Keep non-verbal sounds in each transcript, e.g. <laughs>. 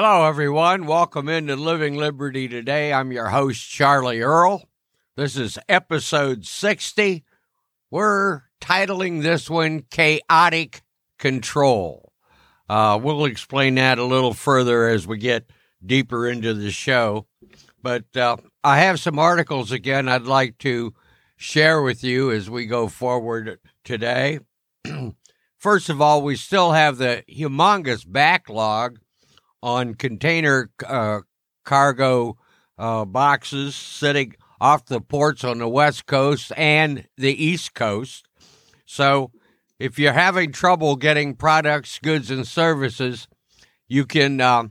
Hello, everyone. Welcome into Living Liberty today. I'm your host, Charlie Earl. This is episode 60. We're titling this one Chaotic Control. Uh, we'll explain that a little further as we get deeper into the show. But uh, I have some articles again I'd like to share with you as we go forward today. <clears throat> First of all, we still have the humongous backlog on container uh, cargo uh, boxes sitting off the ports on the West Coast and the East Coast. So, if you're having trouble getting products, goods, and services, you can uh,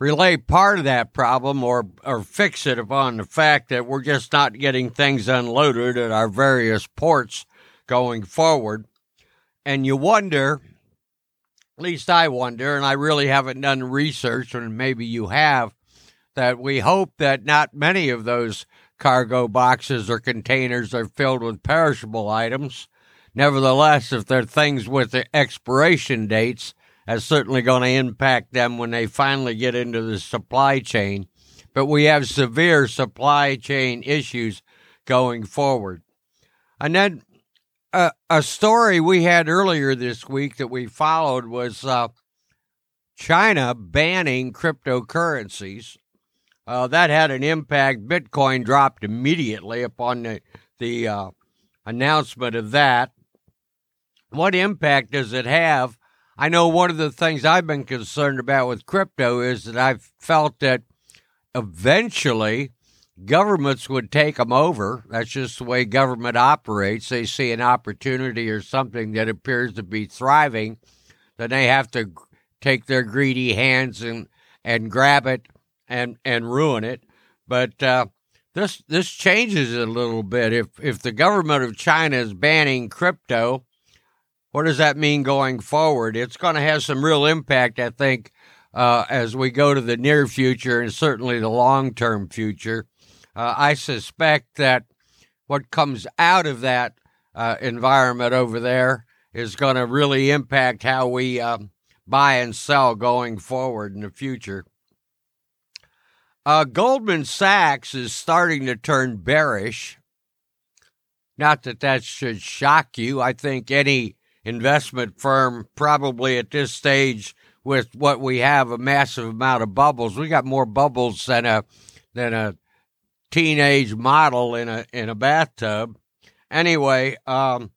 relay part of that problem or, or fix it upon the fact that we're just not getting things unloaded at our various ports going forward. And you wonder least I wonder, and I really haven't done research, and maybe you have, that we hope that not many of those cargo boxes or containers are filled with perishable items. Nevertheless, if they're things with expiration dates, that's certainly going to impact them when they finally get into the supply chain. But we have severe supply chain issues going forward. And then a, story we had earlier this week that we followed was uh, China banning cryptocurrencies. Uh, that had an impact. Bitcoin dropped immediately upon the, the uh, announcement of that. What impact does it have? I know one of the things I've been concerned about with crypto is that I've felt that eventually governments would take them over. That's just the way government operates. They see an opportunity or something that appears to be thriving, then they have to take their greedy hands and and grab it and and ruin it. But uh, this this changes a little bit. If if the government of China is banning crypto, what does that mean going forward? It's going to have some real impact, I think, uh, as we go to the near future and certainly the long term future. Uh, I suspect that what comes out of that uh, environment over there is going to really impact how we um, buy and sell going forward in the future. Uh, Goldman Sachs is starting to turn bearish. Not that that should shock you. I think any investment firm, probably at this stage, with what we have a massive amount of bubbles, we got more bubbles than a than a teenage model in a in a bathtub. Anyway, um,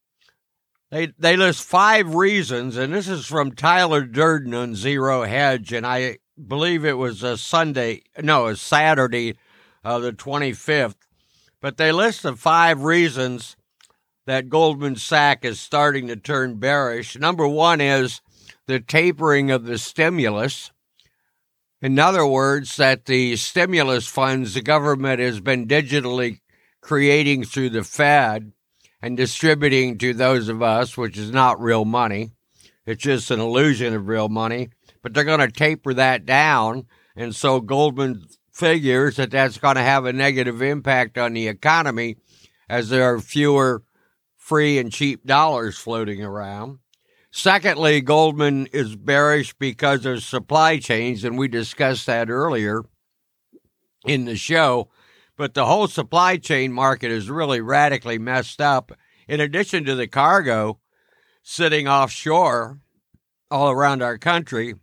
they they list five reasons, and this is from Tyler Durden on Zero Hedge, and I believe it was a Sunday, no, a Saturday, uh, the twenty fifth. But they list the five reasons that Goldman Sachs is starting to turn bearish. Number one is the tapering of the stimulus. In other words, that the stimulus funds the government has been digitally creating through the Fed and distributing to those of us, which is not real money. It's just an illusion of real money. But they're going to taper that down. And so Goldman figures that that's going to have a negative impact on the economy as there are fewer free and cheap dollars floating around. Secondly, Goldman is bearish because of supply chains, and we discussed that earlier in the show. But the whole supply chain market is really radically messed up. In addition to the cargo sitting offshore all around our country,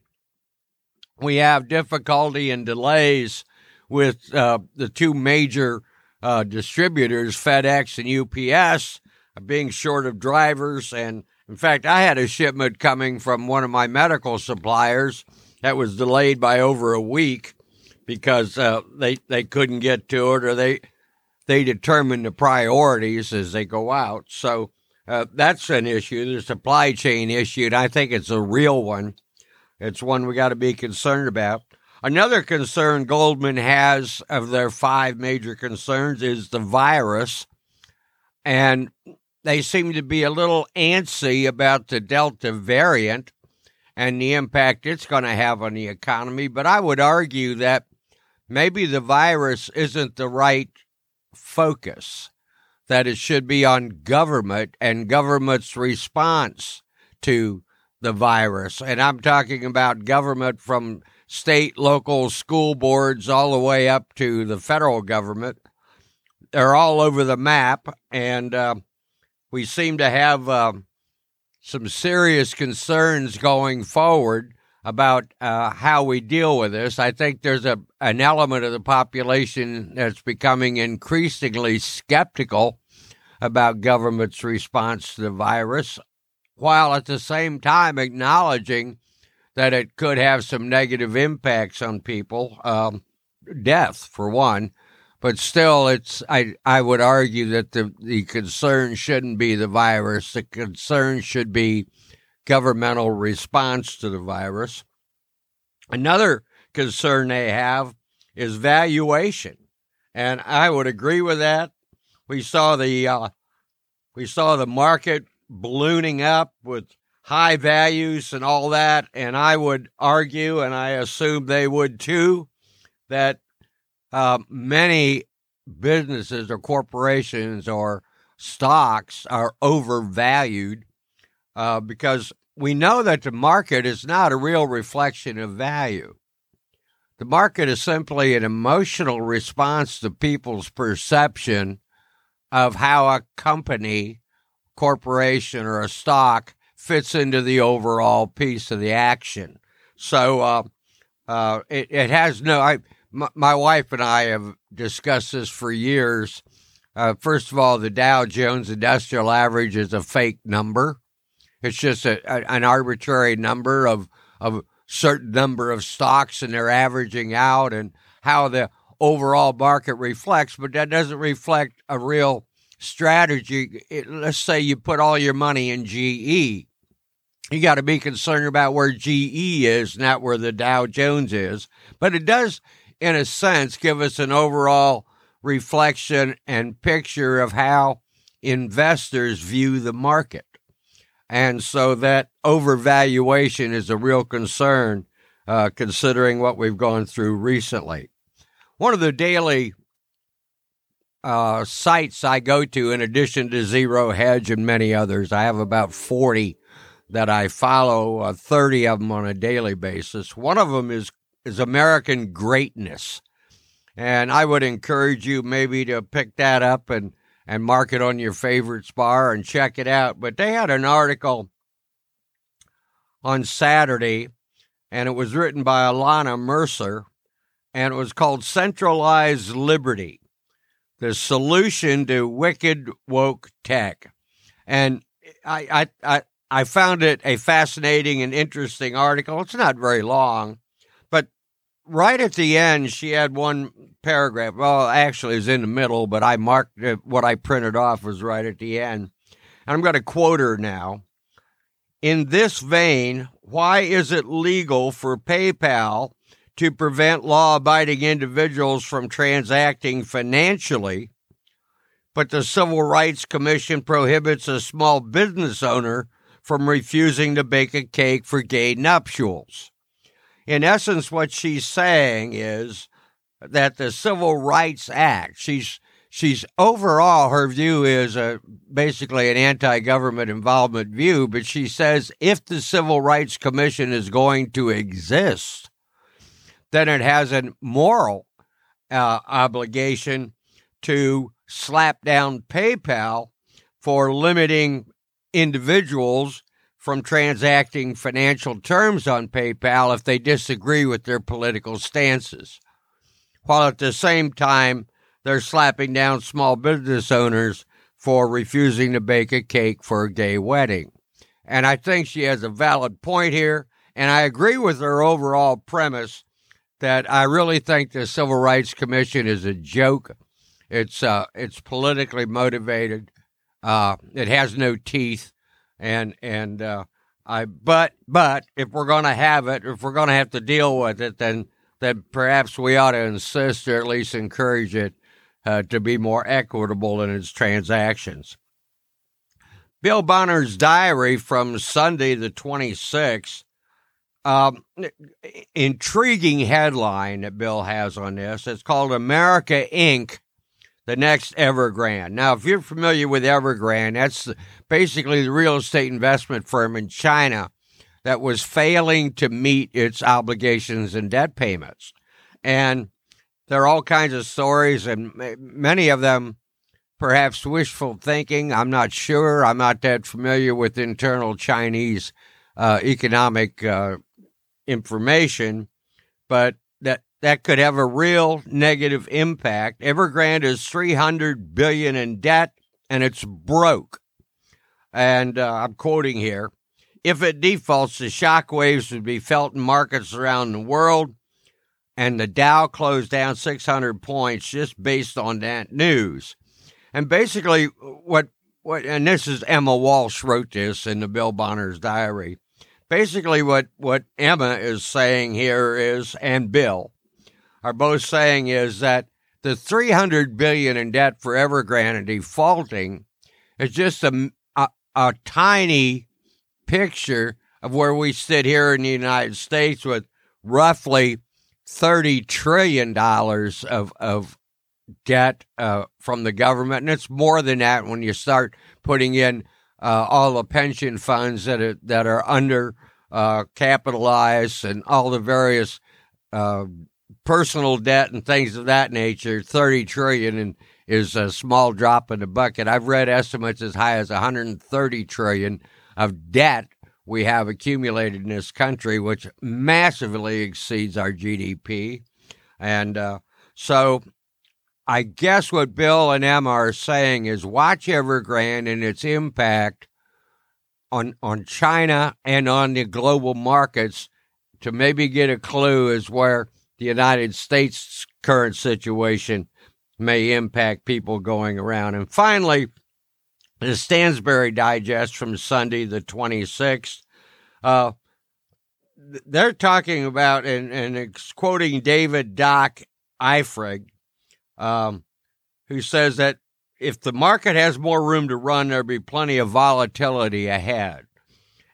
we have difficulty and delays with uh, the two major uh, distributors, FedEx and UPS, being short of drivers and in fact, I had a shipment coming from one of my medical suppliers that was delayed by over a week because uh, they they couldn't get to it or they they determine the priorities as they go out. So uh, that's an issue, the supply chain issue, and I think it's a real one. It's one we got to be concerned about. Another concern Goldman has of their five major concerns is the virus. And they seem to be a little antsy about the Delta variant and the impact it's going to have on the economy. But I would argue that maybe the virus isn't the right focus, that it should be on government and government's response to the virus. And I'm talking about government from state, local school boards, all the way up to the federal government. They're all over the map, and uh, we seem to have uh, some serious concerns going forward about uh, how we deal with this. I think there's a an element of the population that's becoming increasingly skeptical about government's response to the virus, while at the same time acknowledging that it could have some negative impacts on people, um, death for one. But still, it's I I would argue that the the concern shouldn't be the virus. The concern should be governmental response to the virus. Another concern they have is valuation, and I would agree with that. We saw the uh, we saw the market ballooning up with high values and all that, and I would argue, and I assume they would too, that uh, many businesses or corporations or stocks are overvalued uh, because we know that the market is not a real reflection of value. The market is simply an emotional response to people's perception of how a company, corporation, or a stock fits into the overall piece of the action. So uh, uh, it, it has no. I, my, wife and I have discussed this for years. Uh, first of all, the Dow Jones Industrial Average is a fake number. It's just a, a, an arbitrary number of of certain number of stocks, and they're averaging out and how the overall market reflects. But that doesn't reflect a real strategy. It, let's say you put all your money in GE. You got to be concerned about where GE is, not where the Dow Jones is. But it does, in a sense, give us an overall reflection and picture of how investors view the market. And so that overvaluation is a real concern, uh, considering what we've gone through recently. One of the daily uh, sites I go to, in addition to Zero Hedge and many others, I have about 40 that I follow, uh, 30 of them on a daily basis. One of them is, is American Greatness. And I would encourage you maybe to pick that up and and mark it on your favorites bar and check it out. But they had an article on Saturday, and it was written by Ilana Mercer, and it was called Centralized Liberty The Solution to Wicked Woke Tech. And I, I, I, I found it a fascinating and interesting article. It's not very long, right at the end, she had one paragraph. Well, actually, it's in the middle, but I marked it, what I printed off was right at the end. And I'm going to quote her now. In this vein, why is it legal for PayPal to prevent law abiding individuals from transacting financially, but the Civil Rights Commission prohibits a small business owner from refusing to bake a cake for gay nuptials? In essence, what she's saying is that the Civil Rights Act, she's she's overall her view is a, basically an anti-government involvement view, but she says if the Civil Rights Commission is going to exist, then it has a moral uh, obligation to slap down PayPal for limiting individuals from transacting financial terms on PayPal if they disagree with their political stances while at the same time they're slapping down small business owners for refusing to bake a cake for a gay wedding. And I think she has a valid point here. And I agree with her overall premise that I really think the Civil Rights Commission is a joke. It's uh, it's politically motivated. Uh, it has no teeth, and and uh, I but but if we're going to have it, if we're going to have to deal with it, then that perhaps we ought to insist or at least encourage it uh, to be more equitable in its transactions. Bill Bonner's diary from Sunday, the 26th. Um, intriguing headline that Bill has on this. It's called America Inc., the next Evergrande. Now, if you're familiar with Evergrande, that's basically the real estate investment firm in China that was failing to meet its obligations and debt payments. And there are all kinds of stories, and many of them perhaps wishful thinking. I'm not sure. I'm not that familiar with internal Chinese uh, economic uh, information, but that that could have a real negative impact. Evergrande is 300 billion in debt, and it's broke. And uh, I'm quoting here: "If it defaults, the shock waves would be felt in markets around the world." And the Dow closed down 600 points just based on that news. And basically, what what and this is Emma Walsh wrote this in the Bill Bonner's diary. Basically, what what Emma is saying here is, and Bill are both saying is that the 300 billion in debt for Evergrande defaulting is just a, a, a tiny picture of where we sit here in the United States with roughly 30 trillion dollars of of debt uh, from the government, and it's more than that when you start putting in uh, all the pension funds that are that are under uh, capitalized and all the various uh, personal debt and things of that nature. Thirty trillion and is a small drop in the bucket. I've read estimates as high as 130 trillion of debt we have accumulated in this country, which massively exceeds our GDP. And uh, so I guess what Bill and Emma are saying is watch Evergrande and its impact on on China and on the global markets to maybe get a clue as where the United States current situation may impact people going around. And finally, the Stansberry Digest from Sunday, the 26th. Uh, they're talking about, and, and quoting David Doc Eifrig, um, who says that if the market has more room to run, there'll be plenty of volatility ahead.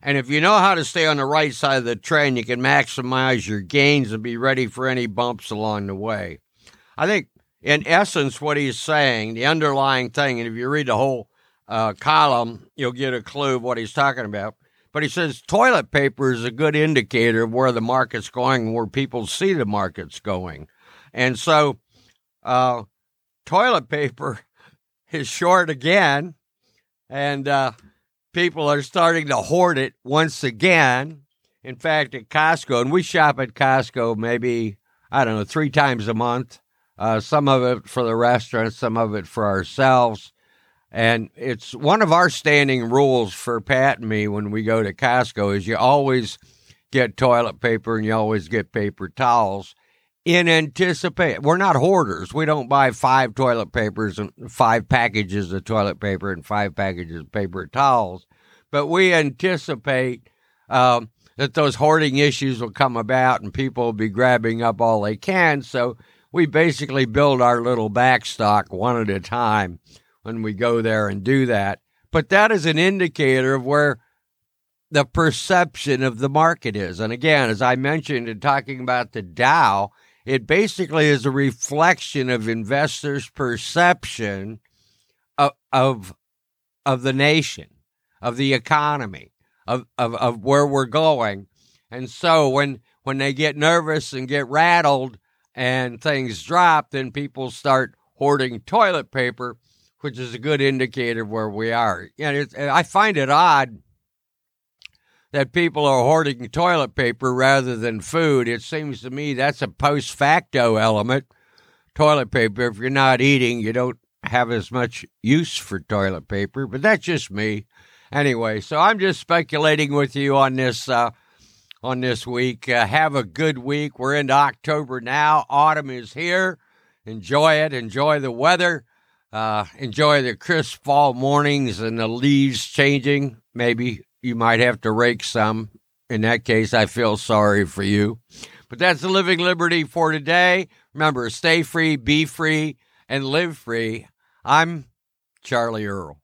And if you know how to stay on the right side of the trend, you can maximize your gains and be ready for any bumps along the way. I think, in essence, what he's saying, the underlying thing, and if you read the whole uh, column, you'll get a clue of what he's talking about. But he says toilet paper is a good indicator of where the market's going, where people see the market's going. And so uh, toilet paper <laughs> is short again, and uh, people are starting to hoard it once again. In fact, at Costco, and we shop at Costco maybe, I don't know, three times a month. Uh, some of it for the restaurant, some of it for ourselves. And it's one of our standing rules for Pat and me when we go to Costco is you always get toilet paper and you always get paper towels in anticipation. We're not hoarders. We don't buy five toilet papers and five packages of toilet paper and five packages of paper towels, but we anticipate um, that those hoarding issues will come about and people will be grabbing up all they can. So we basically build our little backstock one at a time when we go there and do that. But that is an indicator of where the perception of the market is. And again, as I mentioned in talking about the Dow, it basically is a reflection of investors' perception of, of, of the nation, of the economy, of, of, of where we're going. And so when, when they get nervous and get rattled and things drop, then people start hoarding toilet paper, which is a good indicator of where we are. And I find it odd that people are hoarding toilet paper rather than food. It seems to me that's a post facto element. Toilet paper, if you're not eating, you don't have as much use for toilet paper, but that's just me. Anyway, so I'm just speculating with you on this uh, on this week. Uh, have a good week. We're into October now. Autumn is here. Enjoy it. Enjoy the weather. Uh, enjoy the crisp fall mornings and the leaves changing. Maybe you might have to rake some. In that case, I feel sorry for you. But that's the Living Liberty for today. Remember, stay free, be free, and live free. I'm Charlie Earl.